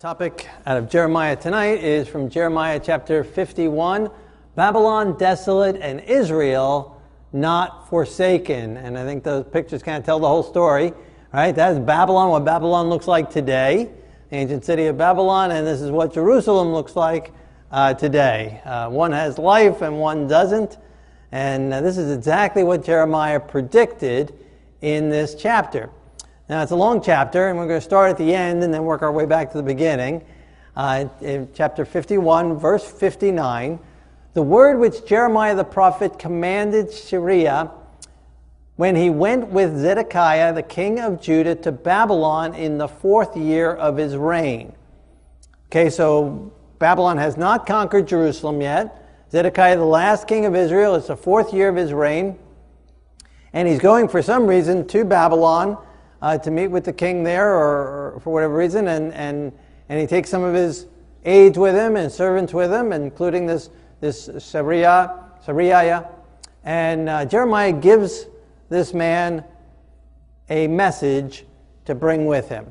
topic out of Jeremiah tonight is from Jeremiah chapter 51 Babylon desolate and Israel not forsaken. And I think those pictures kind of tell the whole story, right? That's Babylon, what Babylon looks like today, the ancient city of Babylon, and this is what Jerusalem looks like uh, today. Uh, one has life and one doesn't. And uh, this is exactly what Jeremiah predicted in this chapter. Now, it's a long chapter, and we're going to start at the end and then work our way back to the beginning. Uh, in chapter 51, verse 59, the word which Jeremiah the prophet commanded Sheariah when he went with Zedekiah, the king of Judah, to Babylon in the fourth year of his reign. Okay, so Babylon has not conquered Jerusalem yet. Zedekiah, the last king of Israel, it's the fourth year of his reign. And he's going for some reason to Babylon uh, to meet with the king there, or, or, for whatever reason, and, and, and he takes some of his aides with him and servants with him, including this, this Seraiah, Seraiah. And uh, Jeremiah gives this man a message to bring with him.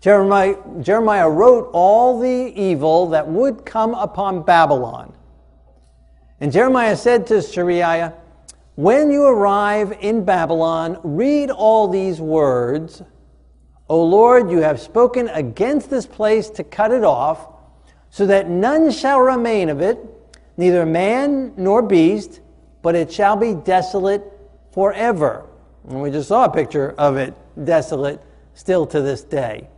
Jeremiah, Jeremiah wrote all the evil that would come upon Babylon. And Jeremiah said to Shariah, when you arrive in Babylon, read all these words. O Lord, you have spoken against this place to cut it off, so that none shall remain of it, neither man nor beast, but it shall be desolate forever. And we just saw a picture of it desolate still to this day.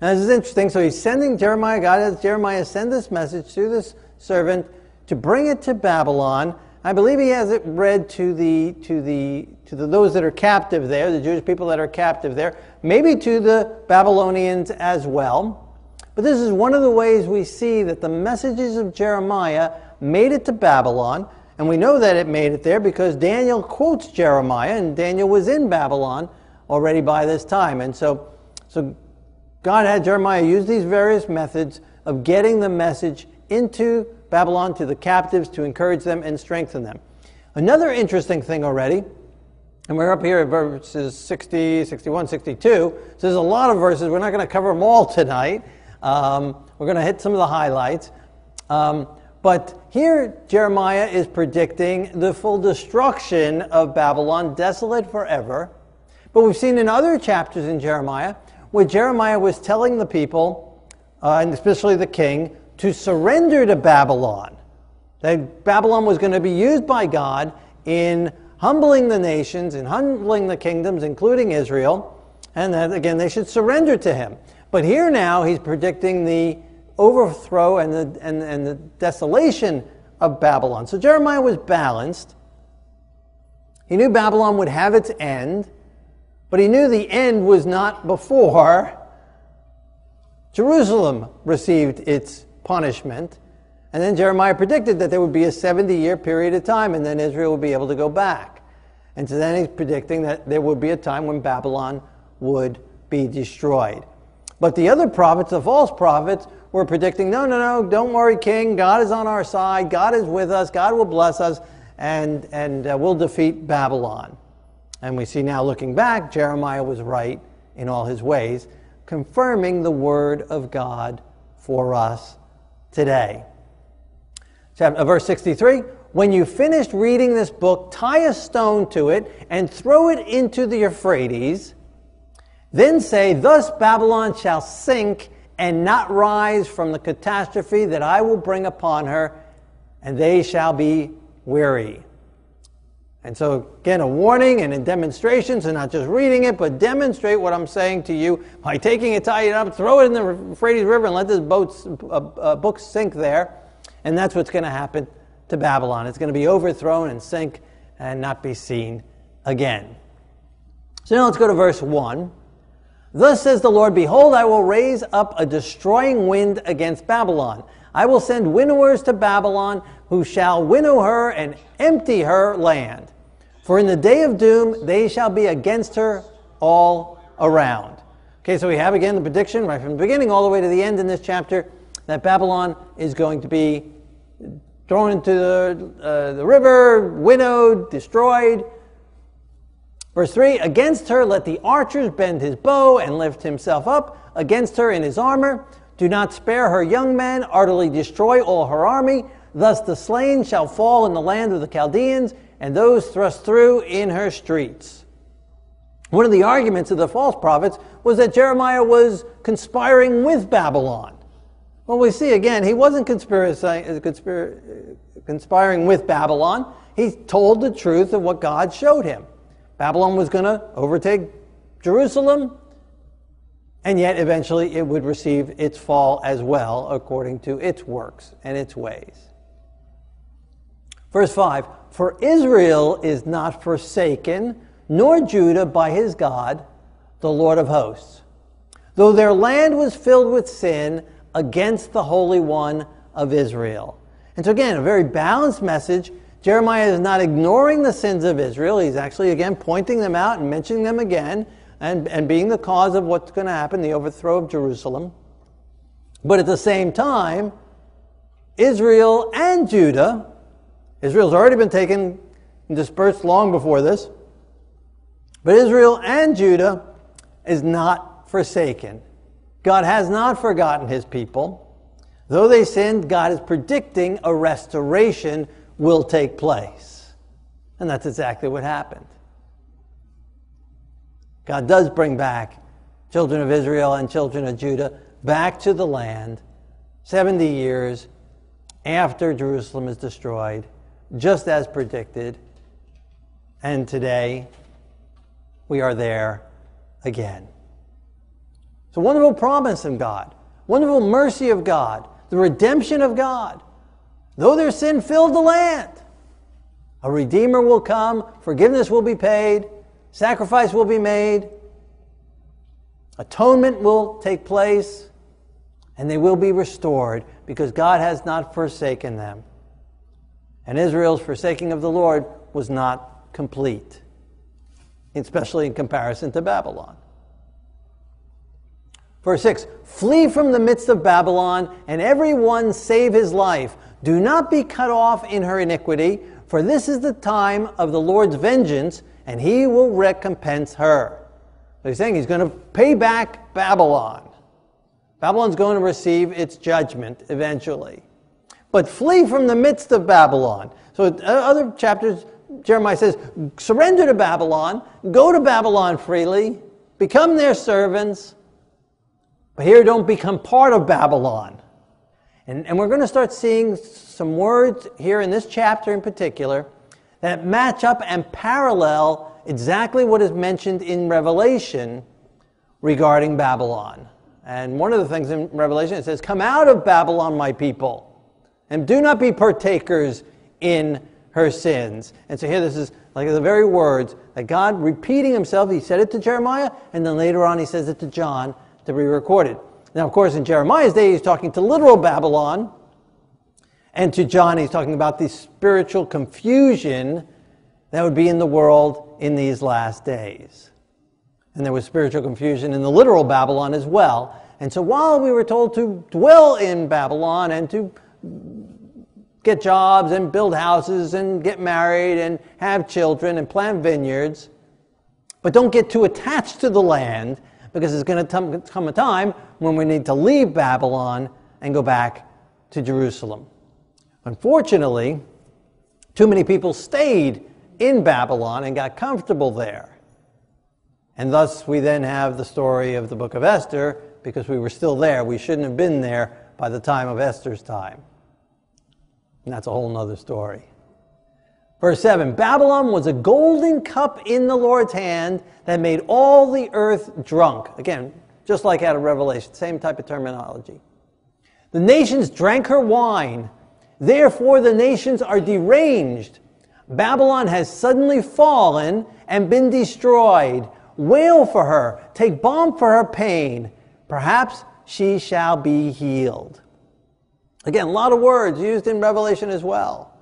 Now, this is interesting. So he's sending Jeremiah, God has Jeremiah send this message to this servant to bring it to Babylon I believe he has it read to the to the to the, those that are captive there, the Jewish people that are captive there, maybe to the Babylonians as well. But this is one of the ways we see that the messages of Jeremiah made it to Babylon, and we know that it made it there because Daniel quotes Jeremiah, and Daniel was in Babylon already by this time. And so, so God had Jeremiah use these various methods of getting the message into Babylon to the captives to encourage them and strengthen them. Another interesting thing already, and we're up here at verses 60, 61, 62. So there's a lot of verses. We're not going to cover them all tonight. Um, we're going to hit some of the highlights. Um, but here, Jeremiah is predicting the full destruction of Babylon, desolate forever. But we've seen in other chapters in Jeremiah where Jeremiah was telling the people, uh, and especially the king, to surrender to Babylon. That Babylon was going to be used by God in humbling the nations, in humbling the kingdoms, including Israel, and that again they should surrender to him. But here now he's predicting the overthrow and the, and, and the desolation of Babylon. So Jeremiah was balanced. He knew Babylon would have its end, but he knew the end was not before Jerusalem received its punishment. And then Jeremiah predicted that there would be a 70 year period of time and then Israel would be able to go back. And so then he's predicting that there would be a time when Babylon would be destroyed. But the other prophets, the false prophets, were predicting no, no, no, don't worry, king. God is on our side. God is with us. God will bless us and, and uh, we'll defeat Babylon. And we see now looking back, Jeremiah was right in all his ways, confirming the word of God for us today. Chapter, uh, verse 63 When you finished reading this book, tie a stone to it and throw it into the Euphrates. Then say, Thus Babylon shall sink and not rise from the catastrophe that I will bring upon her, and they shall be weary. And so, again, a warning and a demonstration, so not just reading it, but demonstrate what I'm saying to you by taking it, tie it up, throw it in the Euphrates River, and let this boat, uh, uh, book sink there. And that's what's going to happen to Babylon. It's going to be overthrown and sink and not be seen again. So now let's go to verse 1. Thus says the Lord Behold, I will raise up a destroying wind against Babylon. I will send winnowers to Babylon who shall winnow her and empty her land. For in the day of doom they shall be against her all around. Okay, so we have again the prediction right from the beginning all the way to the end in this chapter that Babylon is going to be thrown into the, uh, the river, winnowed, destroyed. Verse 3 Against her let the archers bend his bow and lift himself up against her in his armor. Do not spare her young men, utterly destroy all her army. Thus the slain shall fall in the land of the Chaldeans, and those thrust through in her streets. One of the arguments of the false prophets was that Jeremiah was conspiring with Babylon. Well, we see again, he wasn't uh, uh, conspiring with Babylon. He told the truth of what God showed him. Babylon was going to overtake Jerusalem, and yet eventually it would receive its fall as well, according to its works and its ways. Verse 5 For Israel is not forsaken, nor Judah by his God, the Lord of hosts. Though their land was filled with sin against the Holy One of Israel. And so, again, a very balanced message. Jeremiah is not ignoring the sins of Israel. He's actually, again, pointing them out and mentioning them again and, and being the cause of what's going to happen, the overthrow of Jerusalem. But at the same time, Israel and Judah, Israel's already been taken and dispersed long before this, but Israel and Judah is not forsaken. God has not forgotten his people. Though they sinned, God is predicting a restoration will take place. And that's exactly what happened. God does bring back children of Israel and children of Judah back to the land 70 years after Jerusalem is destroyed, just as predicted. And today, we are there again. It's a wonderful promise of God, wonderful mercy of God, the redemption of God. Though their sin filled the land, a Redeemer will come, forgiveness will be paid, Sacrifice will be made, atonement will take place, and they will be restored because God has not forsaken them. And Israel's forsaking of the Lord was not complete, especially in comparison to Babylon. Verse 6 Flee from the midst of Babylon, and every one save his life. Do not be cut off in her iniquity, for this is the time of the Lord's vengeance and he will recompense her. So he's saying he's going to pay back Babylon. Babylon's going to receive its judgment eventually. But flee from the midst of Babylon. So uh, other chapters, Jeremiah says, surrender to Babylon, go to Babylon freely, become their servants. But here, don't become part of Babylon. And, and we're going to start seeing some words here in this chapter in particular that match up and parallel exactly what is mentioned in Revelation regarding Babylon. And one of the things in Revelation it says, Come out of Babylon, my people, and do not be partakers in her sins. And so here this is like the very words that God repeating himself, he said it to Jeremiah, and then later on he says it to John to be recorded. Now, of course, in Jeremiah's day, he's talking to literal Babylon, and to John, he's talking about the spiritual confusion that would be in the world in these last days. And there was spiritual confusion in the literal Babylon as well. And so while we were told to dwell in Babylon and to get jobs and build houses and get married and have children and plant vineyards, but don't get too attached to the land because there's going to come a time when we need to leave Babylon and go back to Jerusalem. Unfortunately, too many people stayed in Babylon and got comfortable there. And thus, we then have the story of the book of Esther because we were still there. We shouldn't have been there by the time of Esther's time. And that's a whole other story. Verse 7 Babylon was a golden cup in the Lord's hand that made all the earth drunk. Again, just like out of Revelation, same type of terminology. The nations drank her wine Therefore, the nations are deranged. Babylon has suddenly fallen and been destroyed. Wail for her, take balm for her pain. Perhaps she shall be healed. Again, a lot of words used in Revelation as well.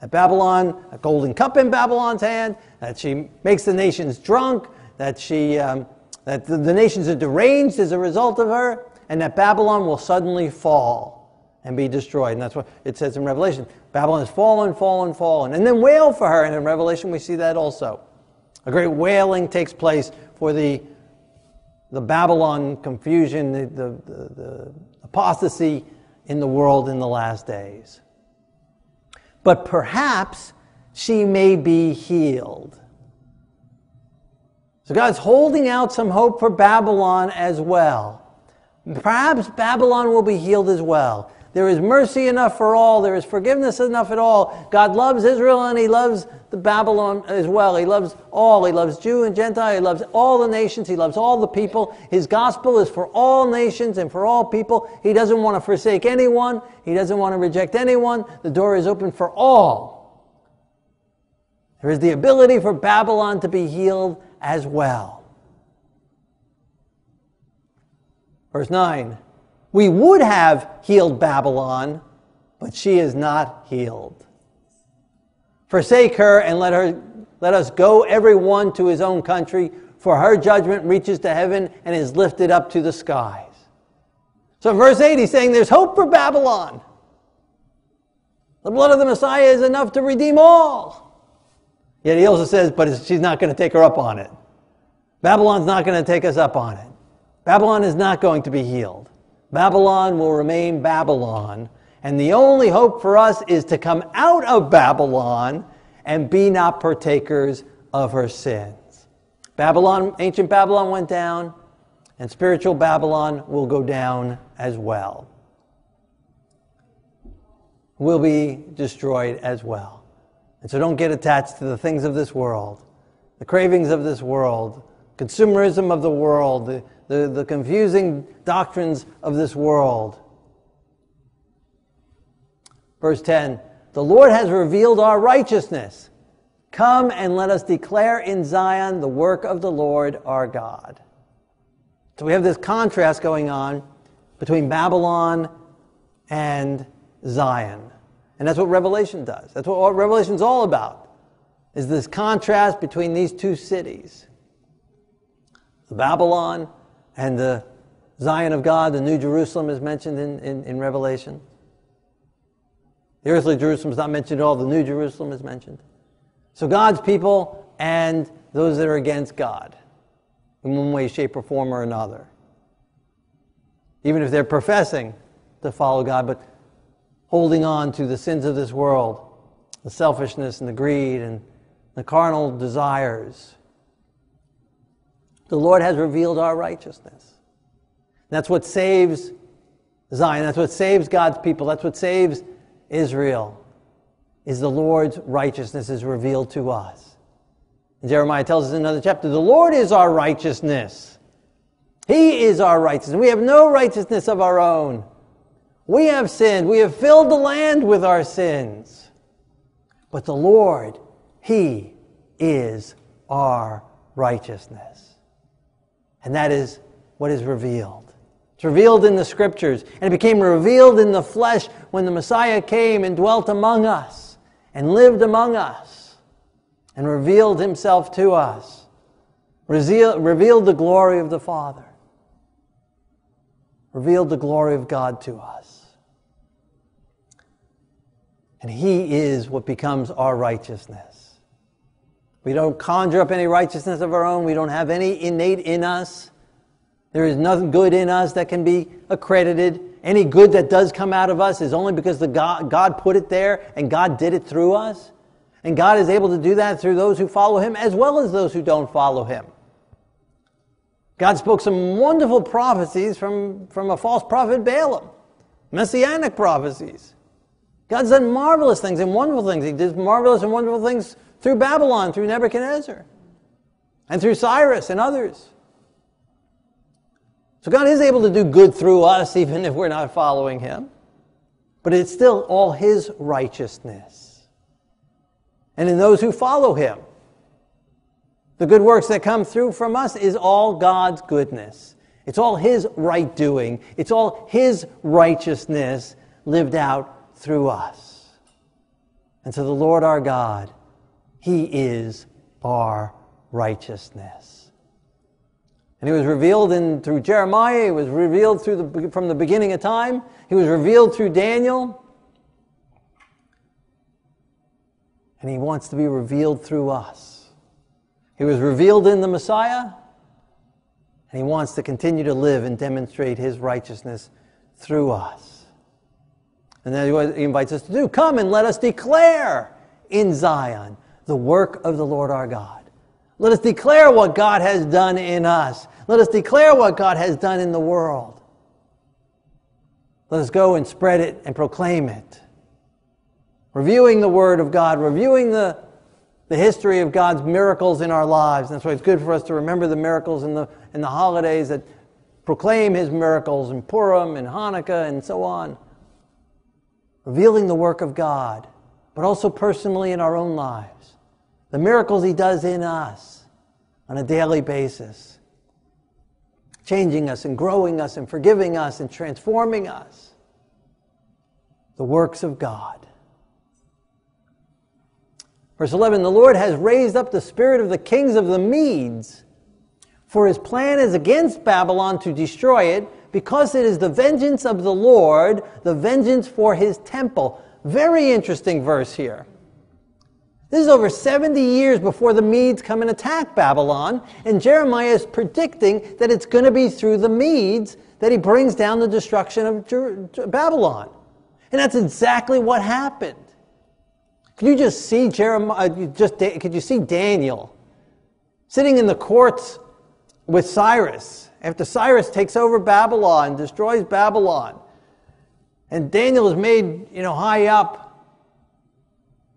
That Babylon, a golden cup in Babylon's hand, that she makes the nations drunk, that, she, um, that the, the nations are deranged as a result of her, and that Babylon will suddenly fall and be destroyed. And that's what it says in Revelation. Babylon has fallen, fallen, fallen. And then wail for her. And in Revelation, we see that also. A great wailing takes place for the, the Babylon confusion, the, the, the, the apostasy in the world in the last days. But perhaps she may be healed. So God's holding out some hope for Babylon as well. Perhaps Babylon will be healed as well. There is mercy enough for all. There is forgiveness enough at all. God loves Israel and He loves the Babylon as well. He loves all. He loves Jew and Gentile. He loves all the nations. He loves all the people. His gospel is for all nations and for all people. He doesn't want to forsake anyone. He doesn't want to reject anyone. The door is open for all. There is the ability for Babylon to be healed as well. Verse 9 We would have healed Babylon, but she is not healed. Forsake her and let her let us go every one to his own country, for her judgment reaches to heaven and is lifted up to the skies. So in verse 8, he's saying there's hope for Babylon. The blood of the Messiah is enough to redeem all. Yet he also says, but she's not going to take her up on it. Babylon's not going to take us up on it. Babylon is not going to be healed. Babylon will remain Babylon. And the only hope for us is to come out of Babylon and be not partakers of her sins. Babylon, ancient Babylon went down, and spiritual Babylon will go down as well. Will be destroyed as well. And so don't get attached to the things of this world, the cravings of this world, consumerism of the world, the, the, the confusing doctrines of this world. Verse 10 The Lord has revealed our righteousness. Come and let us declare in Zion the work of the Lord our God. So we have this contrast going on between Babylon and Zion. And that's what Revelation does. That's what Revelation's all about. Is this contrast between these two cities. Babylon and the Zion of God, the New Jerusalem is mentioned in, in, in Revelation. The earthly Jerusalem is not mentioned at all, the New Jerusalem is mentioned. So God's people and those that are against God in one way, shape, or form or another. Even if they're professing to follow God, but holding on to the sins of this world, the selfishness and the greed and the carnal desires. The Lord has revealed our righteousness. That's what saves Zion. That's what saves God's people. That's what saves Israel. Is the Lord's righteousness is revealed to us. And Jeremiah tells us in another chapter, the Lord is our righteousness. He is our righteousness. We have no righteousness of our own. We have sinned. We have filled the land with our sins. But the Lord, He is our righteousness. And that is what is revealed. It's revealed in the scriptures, and it became revealed in the flesh when the Messiah came and dwelt among us and lived among us and revealed himself to us, revealed the glory of the Father, revealed the glory of God to us. And He is what becomes our righteousness. We don't conjure up any righteousness of our own. We don't have any innate in us. There is nothing good in us that can be accredited. Any good that does come out of us is only because the God, God put it there and God did it through us. And God is able to do that through those who follow Him as well as those who don't follow Him. God spoke some wonderful prophecies from, from a false prophet Balaam, messianic prophecies. God's done marvelous things and wonderful things. He did marvelous and wonderful things through Babylon, through Nebuchadnezzar, and through Cyrus and others. So God is able to do good through us, even if we're not following Him. But it's still all His righteousness. And in those who follow Him, the good works that come through from us is all God's goodness. It's all His right doing. It's all His righteousness lived out through us. And to the Lord our God, He is our righteousness. And He was revealed in, through Jeremiah, He was revealed through the, from the beginning of time, He was revealed through Daniel. And He wants to be revealed through us. He was revealed in the Messiah, and he wants to continue to live and demonstrate his righteousness through us. And then he invites us to do come and let us declare in Zion the work of the Lord our God. Let us declare what God has done in us. Let us declare what God has done in the world. Let us go and spread it and proclaim it. Reviewing the Word of God, reviewing the the history of God's miracles in our lives. That's why it's good for us to remember the miracles in the, in the holidays that proclaim His miracles in Purim and Hanukkah and so on. Revealing the work of God, but also personally in our own lives. The miracles He does in us on a daily basis, changing us and growing us and forgiving us and transforming us. The works of God. Verse 11 The Lord has raised up the spirit of the kings of the Medes, for his plan is against Babylon to destroy it, because it is the vengeance of the Lord, the vengeance for his temple. Very interesting verse here. This is over 70 years before the Medes come and attack Babylon, and Jeremiah is predicting that it's going to be through the Medes that he brings down the destruction of Babylon. And that's exactly what happened. Could you just see Jeremiah, uh, just, could you see Daniel sitting in the courts with Cyrus after Cyrus takes over Babylon, and destroys Babylon? And Daniel is made, you know, high up.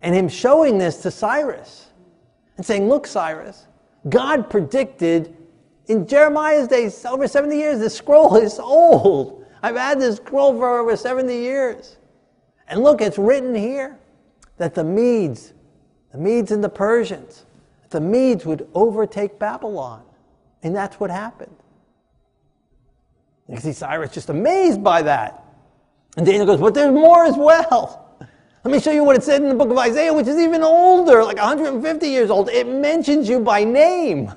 And him showing this to Cyrus and saying, Look, Cyrus, God predicted in Jeremiah's days, over 70 years, this scroll is old. I've had this scroll for over 70 years. And look, it's written here that the Medes, the Medes and the Persians, the Medes would overtake Babylon. And that's what happened. You see Cyrus just amazed by that. And Daniel goes, but there's more as well. Let me show you what it said in the book of Isaiah, which is even older, like 150 years old. It mentions you by name.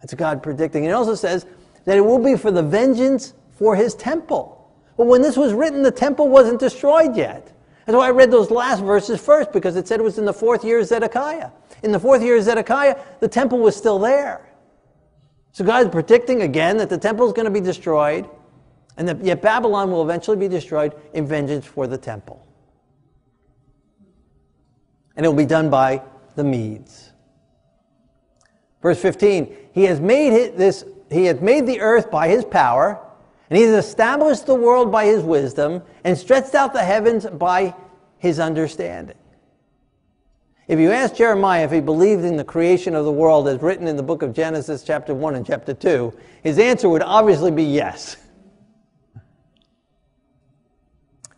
That's God predicting. It also says that it will be for the vengeance for his temple. But when this was written, the temple wasn't destroyed yet. That's why I read those last verses first, because it said it was in the fourth year of Zedekiah. In the fourth year of Zedekiah, the temple was still there. So God's predicting again that the temple is going to be destroyed, and that yet Babylon will eventually be destroyed in vengeance for the temple. And it will be done by the Medes. Verse 15, he has made this, he has made the earth by his power and he has established the world by his wisdom and stretched out the heavens by his understanding. If you ask Jeremiah if he believed in the creation of the world as written in the book of Genesis, chapter 1 and chapter 2, his answer would obviously be yes.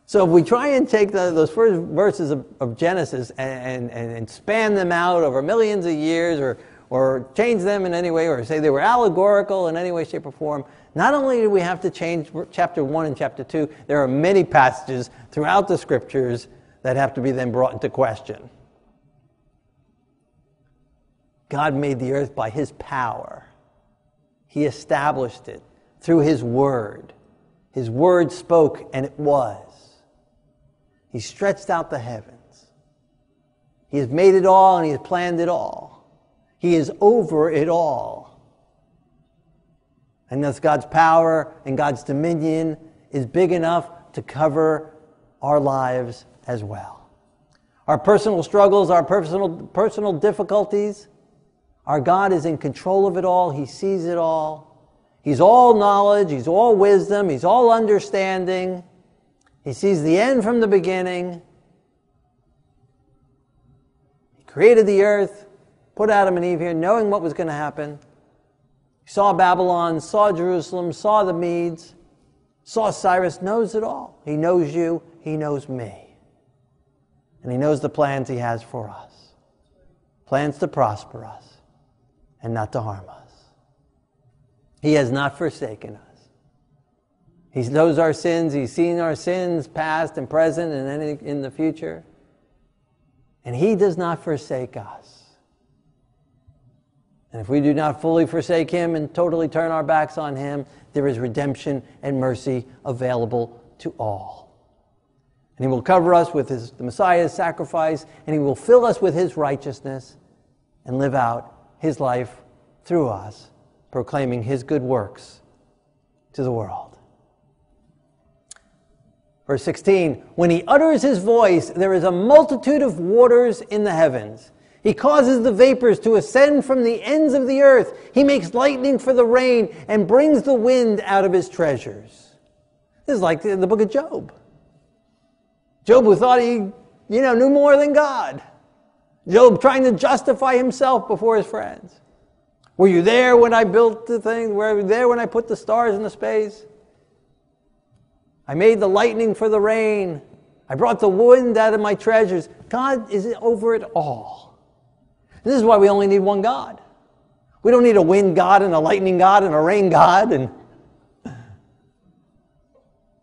So if we try and take the, those first verses of, of Genesis and, and, and span them out over millions of years or, or change them in any way or say they were allegorical in any way, shape, or form, not only do we have to change chapter 1 and chapter 2, there are many passages throughout the scriptures that have to be then brought into question. God made the earth by his power. He established it through his word. His word spoke, and it was. He stretched out the heavens. He has made it all, and he has planned it all. He is over it all. And thus, God's power and God's dominion is big enough to cover our lives as well. Our personal struggles, our personal, personal difficulties, our God is in control of it all. He sees it all. He's all knowledge, He's all wisdom, He's all understanding. He sees the end from the beginning. He created the earth, put Adam and Eve here, knowing what was going to happen. He saw Babylon, saw Jerusalem, saw the Medes, saw Cyrus, knows it all. He knows you, he knows me. And he knows the plans he has for us plans to prosper us and not to harm us. He has not forsaken us. He knows our sins, he's seen our sins, past and present, and in the future. And he does not forsake us. And if we do not fully forsake him and totally turn our backs on him, there is redemption and mercy available to all. And he will cover us with his, the Messiah's sacrifice, and he will fill us with his righteousness and live out his life through us, proclaiming his good works to the world. Verse 16 When he utters his voice, there is a multitude of waters in the heavens. He causes the vapors to ascend from the ends of the earth. He makes lightning for the rain and brings the wind out of his treasures. This is like the, the book of Job. Job who thought he, you know, knew more than God. Job trying to justify himself before his friends. Were you there when I built the thing? Were you there when I put the stars in the space? I made the lightning for the rain. I brought the wind out of my treasures. God is over it all. And this is why we only need one God. We don't need a wind God and a lightning God and a rain God and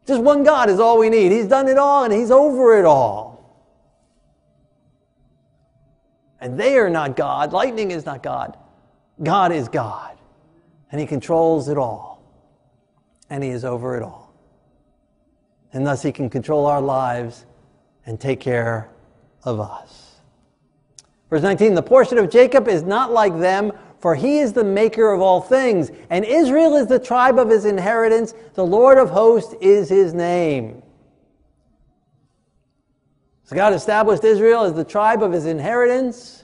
just one God is all we need. He's done it all and He's over it all. And they are not God. Lightning is not God. God is God. And He controls it all. And He is over it all. And thus He can control our lives and take care of us. Verse 19 The portion of Jacob is not like them, for he is the maker of all things, and Israel is the tribe of his inheritance. The Lord of hosts is his name. So God established Israel as the tribe of his inheritance.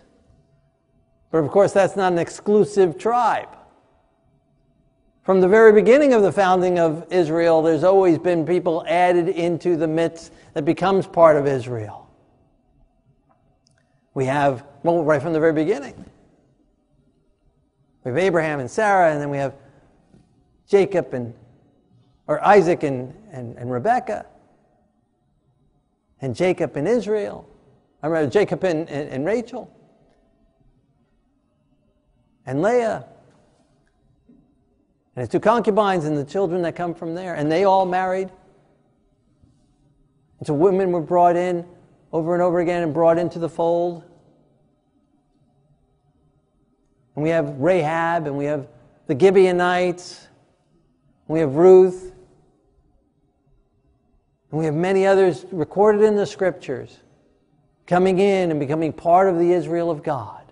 But of course, that's not an exclusive tribe. From the very beginning of the founding of Israel, there's always been people added into the midst that becomes part of Israel. We have, well, right from the very beginning. We have Abraham and Sarah, and then we have Jacob and, or Isaac and, and, and Rebekah, and Jacob and Israel. I remember Jacob and, and, and Rachel, and Leah, and his two concubines, and the children that come from there, and they all married. And so women were brought in over and over again and brought into the fold. And we have Rahab, and we have the Gibeonites, we have Ruth, and we have many others recorded in the scriptures coming in and becoming part of the Israel of God.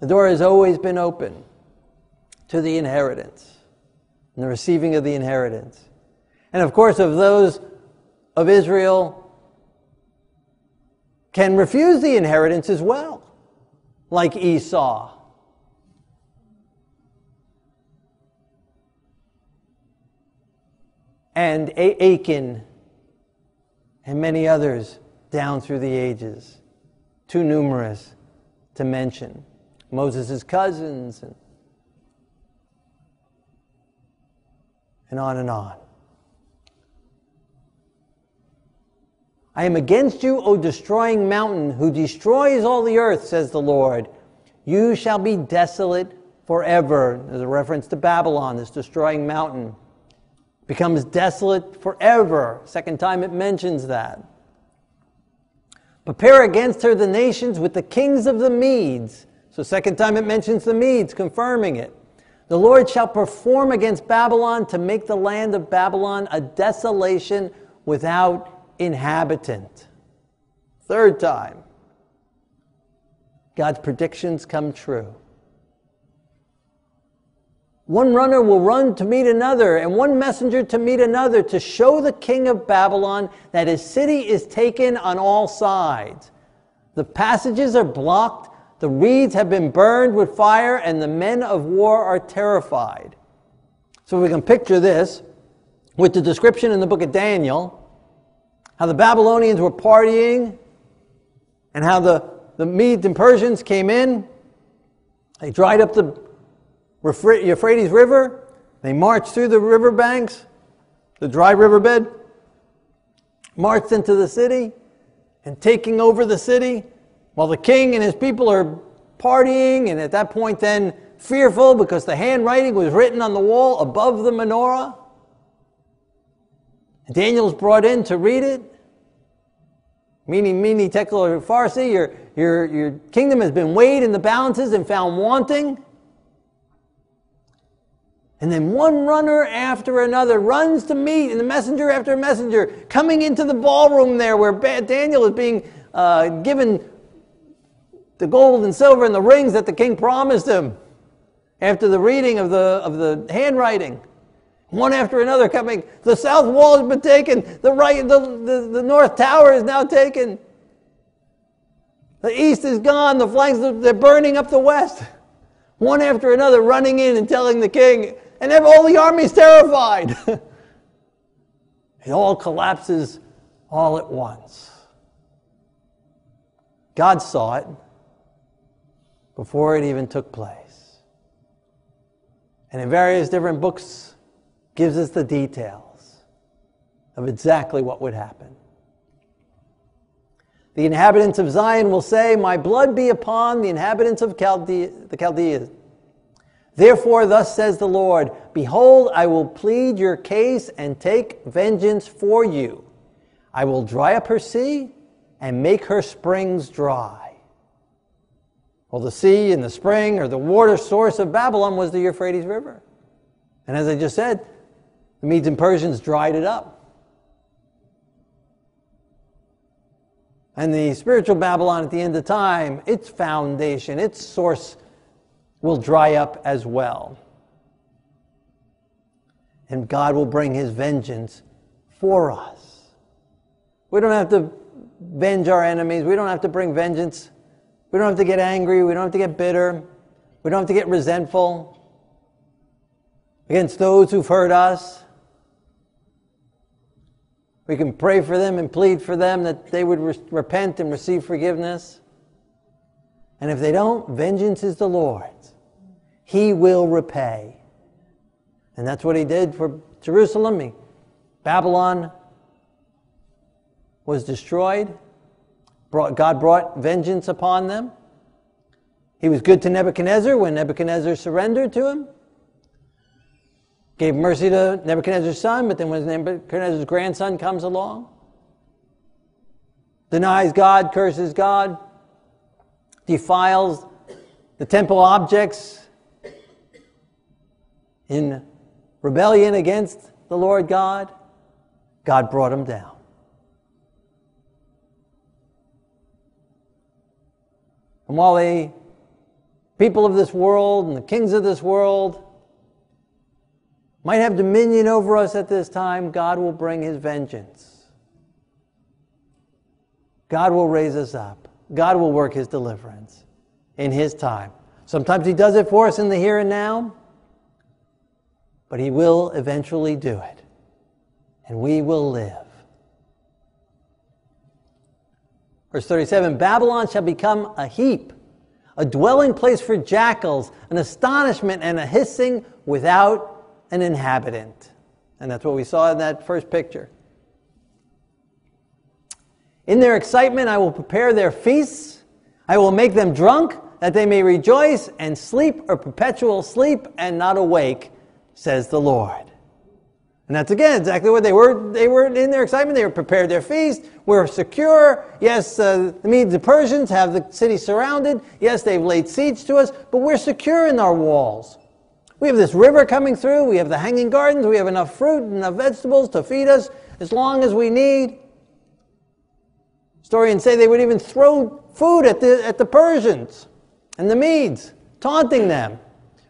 The door has always been open to the inheritance and the receiving of the inheritance. And of course, of those of Israel can refuse the inheritance as well, like Esau. and Achan and many others down through the ages, too numerous to mention. Moses' cousins and, and on and on. I am against you, O destroying mountain, who destroys all the earth, says the Lord. You shall be desolate forever. There's a reference to Babylon, this destroying mountain becomes desolate forever. Second time it mentions that. Prepare against her the nations with the kings of the Medes. So, second time it mentions the Medes, confirming it. The Lord shall perform against Babylon to make the land of Babylon a desolation without inhabitant. Third time, God's predictions come true. One runner will run to meet another, and one messenger to meet another, to show the king of Babylon that his city is taken on all sides. The passages are blocked, the reeds have been burned with fire, and the men of war are terrified. So we can picture this with the description in the book of Daniel how the Babylonians were partying, and how the, the Medes and Persians came in. They dried up the Euphrates River. They marched through the riverbanks, the dry riverbed, marched into the city, and taking over the city while the king and his people are partying, and at that point, then fearful because the handwriting was written on the wall above the menorah. Daniel's brought in to read it. Mene, mene, tekel Farsi, your, your, your kingdom has been weighed in the balances and found wanting. And then one runner after another runs to meet, and the messenger after messenger coming into the ballroom there where Daniel is being uh, given the gold and silver and the rings that the king promised him after the reading of the, of the handwriting. One after another coming. The south wall has been taken. The, right, the, the, the north tower is now taken. The east is gone. The flanks, they're burning up the west. One after another running in and telling the king, and all the army's terrified. it all collapses all at once. God saw it before it even took place. And in various different books gives us the details of exactly what would happen. The inhabitants of Zion will say, My blood be upon the inhabitants of Chaldea, the Chaldeans. Therefore, thus says the Lord Behold, I will plead your case and take vengeance for you. I will dry up her sea and make her springs dry. Well, the sea and the spring, or the water source of Babylon, was the Euphrates River. And as I just said, the Medes and Persians dried it up. And the spiritual Babylon at the end of time, its foundation, its source will dry up as well. And God will bring his vengeance for us. We don't have to venge our enemies. We don't have to bring vengeance. We don't have to get angry. We don't have to get bitter. We don't have to get resentful against those who've hurt us. We can pray for them and plead for them that they would re- repent and receive forgiveness. And if they don't, vengeance is the Lord's. He will repay. And that's what he did for Jerusalem. Babylon was destroyed. Brought, God brought vengeance upon them. He was good to Nebuchadnezzar when Nebuchadnezzar surrendered to him gave mercy to Nebuchadnezzar's son, but then when Nebuchadnezzar's grandson comes along, denies God, curses God, defiles the temple objects in rebellion against the Lord God, God brought him down. And while the people of this world and the kings of this world might have dominion over us at this time, God will bring his vengeance. God will raise us up. God will work his deliverance in his time. Sometimes he does it for us in the here and now, but he will eventually do it. And we will live. Verse 37 Babylon shall become a heap, a dwelling place for jackals, an astonishment and a hissing without an inhabitant. And that's what we saw in that first picture. In their excitement, I will prepare their feasts. I will make them drunk, that they may rejoice and sleep a perpetual sleep and not awake, says the Lord. And that's again exactly what they were. They were in their excitement. They were prepared their feast. We're secure. Yes, uh, the Medes, the Persians have the city surrounded. Yes, they've laid siege to us, but we're secure in our walls. We have this river coming through. We have the hanging gardens. We have enough fruit and enough vegetables to feed us as long as we need. Historians say they would even throw food at the, at the Persians and the Medes, taunting them.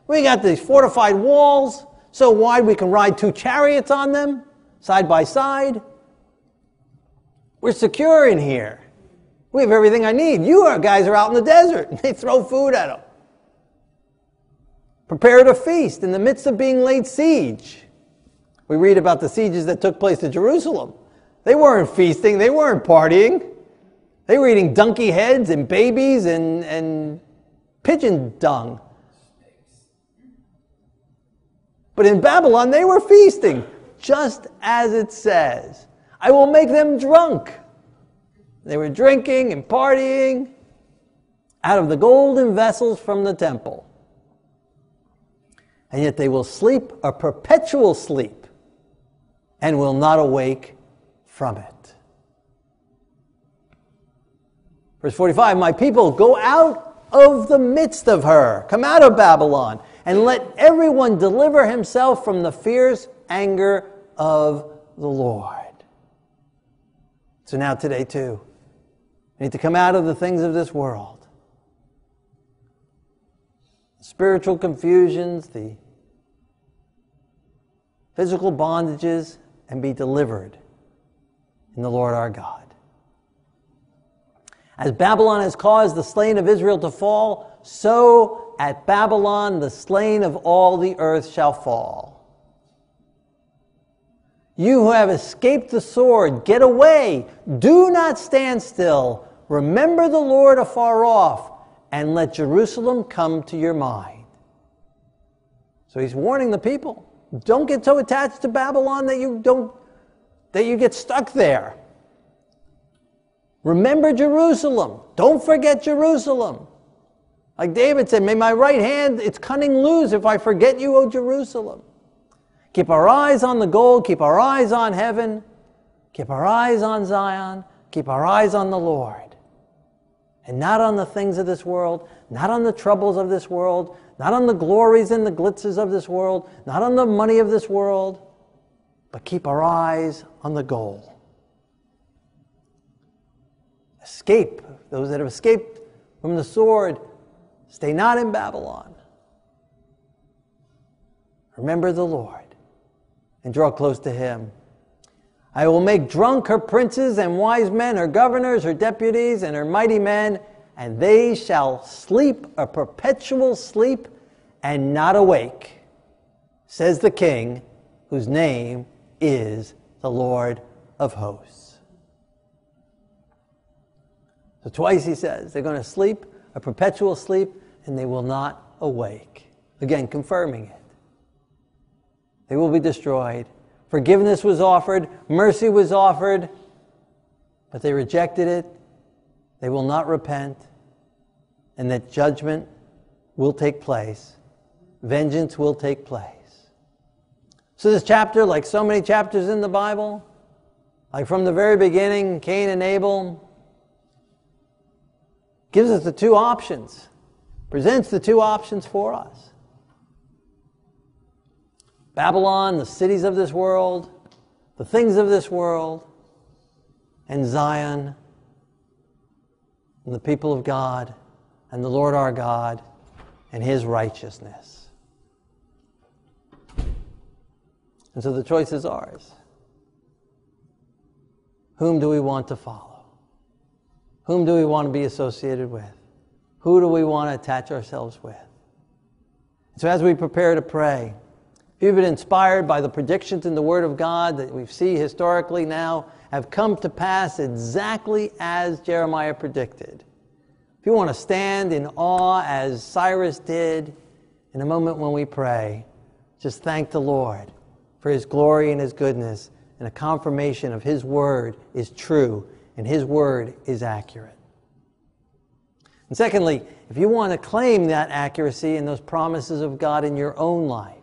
We got these fortified walls so wide we can ride two chariots on them side by side. We're secure in here. We have everything I need. You guys are out in the desert. They throw food at them prepared a feast in the midst of being laid siege. We read about the sieges that took place in Jerusalem. They weren't feasting, they weren't partying. They were eating donkey heads and babies and, and pigeon dung. But in Babylon, they were feasting, just as it says. I will make them drunk. They were drinking and partying out of the golden vessels from the temple and yet they will sleep a perpetual sleep and will not awake from it. Verse 45 My people, go out of the midst of her, come out of Babylon, and let everyone deliver himself from the fierce anger of the Lord. So now, today, too, we need to come out of the things of this world spiritual confusions, the physical bondages, and be delivered in the Lord our God. As Babylon has caused the slain of Israel to fall, so at Babylon the slain of all the earth shall fall. You who have escaped the sword, get away. Do not stand still. Remember the Lord afar off, and let Jerusalem come to your mind. So he's warning the people don't get so attached to Babylon that you don't that you get stuck there. Remember Jerusalem. Don't forget Jerusalem. Like David said, may my right hand its cunning lose if I forget you, O Jerusalem. Keep our eyes on the goal, keep our eyes on heaven, keep our eyes on Zion, keep our eyes on the Lord. And not on the things of this world, not on the troubles of this world, not on the glories and the glitzes of this world, not on the money of this world, but keep our eyes on the goal. Escape, those that have escaped from the sword, stay not in Babylon. Remember the Lord and draw close to him. I will make drunk her princes and wise men, her governors, her deputies, and her mighty men, and they shall sleep a perpetual sleep and not awake, says the king, whose name is the Lord of hosts. So twice he says they're going to sleep a perpetual sleep and they will not awake. Again, confirming it. They will be destroyed. Forgiveness was offered, mercy was offered, but they rejected it. They will not repent, and that judgment will take place. Vengeance will take place. So, this chapter, like so many chapters in the Bible, like from the very beginning, Cain and Abel, gives us the two options, presents the two options for us. Babylon, the cities of this world, the things of this world, and Zion, and the people of God, and the Lord our God, and His righteousness. And so the choice is ours. Whom do we want to follow? Whom do we want to be associated with? Who do we want to attach ourselves with? So as we prepare to pray, if you've been inspired by the predictions in the Word of God that we see historically now have come to pass exactly as Jeremiah predicted. If you want to stand in awe as Cyrus did in a moment when we pray, just thank the Lord for His glory and His goodness and a confirmation of His Word is true and His Word is accurate. And secondly, if you want to claim that accuracy and those promises of God in your own life,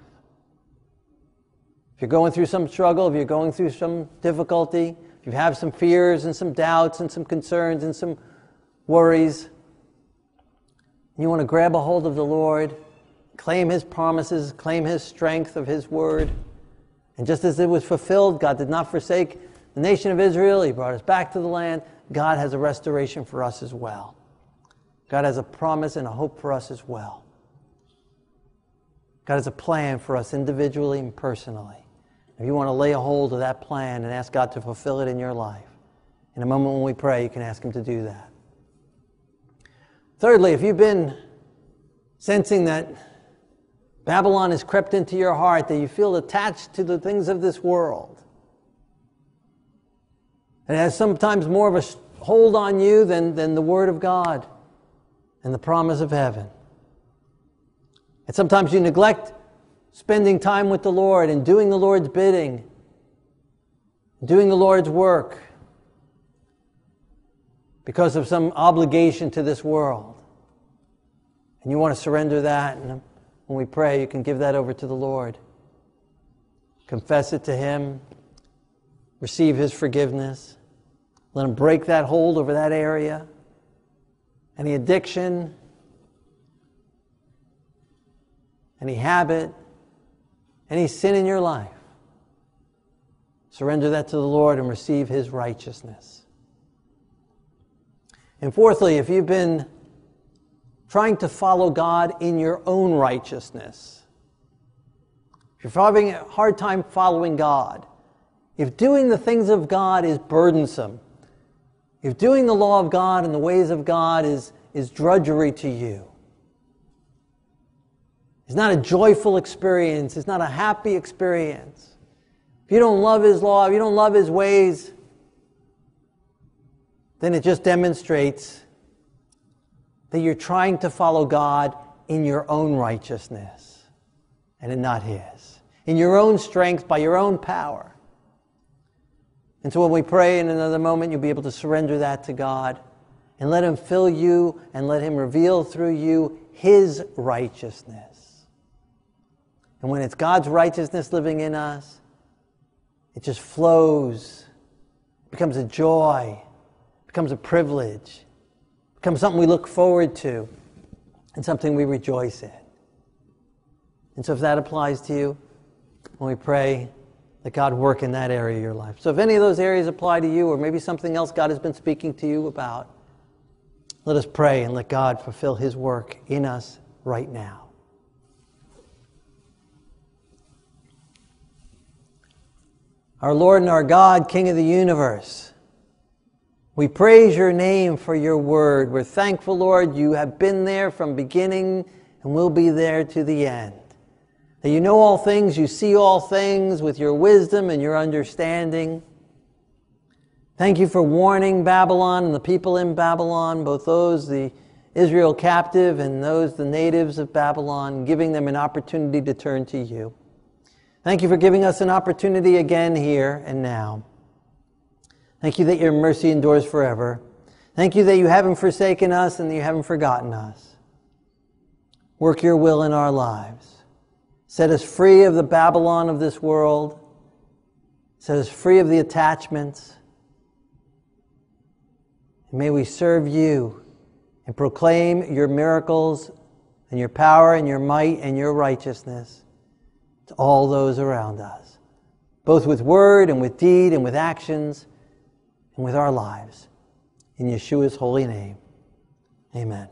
if you're going through some struggle, if you're going through some difficulty, if you have some fears and some doubts and some concerns and some worries, and you want to grab a hold of the Lord, claim His promises, claim His strength of His word, and just as it was fulfilled, God did not forsake the nation of Israel, He brought us back to the land. God has a restoration for us as well. God has a promise and a hope for us as well. God has a plan for us individually and personally. If you want to lay a hold of that plan and ask God to fulfill it in your life, in a moment when we pray, you can ask Him to do that. Thirdly, if you've been sensing that Babylon has crept into your heart, that you feel attached to the things of this world, and it has sometimes more of a hold on you than, than the Word of God and the promise of heaven. And sometimes you neglect spending time with the Lord and doing the Lord's bidding, doing the Lord's work because of some obligation to this world. And you want to surrender that, and when we pray, you can give that over to the Lord. Confess it to Him, receive His forgiveness, let Him break that hold over that area, any addiction, any habit, any sin in your life. Surrender that to the Lord and receive His righteousness. And fourthly, if you've been trying to follow God in your own righteousness, if you're having a hard time following God, if doing the things of God is burdensome, if doing the law of God and the ways of God is, is drudgery to you, it's not a joyful experience, it's not a happy experience. If you don't love His law, if you don't love His ways, then it just demonstrates that you're trying to follow God in your own righteousness and in not His, in your own strength, by your own power. And so when we pray in another moment, you'll be able to surrender that to God and let Him fill you and let Him reveal through you His righteousness. And when it's God's righteousness living in us, it just flows, becomes a joy, becomes a privilege, becomes something we look forward to, and something we rejoice in. And so if that applies to you, when we pray, let God work in that area of your life. So if any of those areas apply to you, or maybe something else God has been speaking to you about, let us pray and let God fulfill His work in us right now. Our Lord and our God, King of the universe, we praise your name for your word. We're thankful, Lord, you have been there from beginning and will be there to the end. That you know all things, you see all things with your wisdom and your understanding. Thank you for warning Babylon and the people in Babylon, both those, the Israel captive, and those, the natives of Babylon, giving them an opportunity to turn to you. Thank you for giving us an opportunity again here and now. Thank you that your mercy endures forever. Thank you that you haven't forsaken us and that you haven't forgotten us. Work your will in our lives. Set us free of the Babylon of this world. Set us free of the attachments. And may we serve you and proclaim your miracles and your power and your might and your righteousness to all those around us, both with word and with deed and with actions and with our lives. In Yeshua's holy name, amen.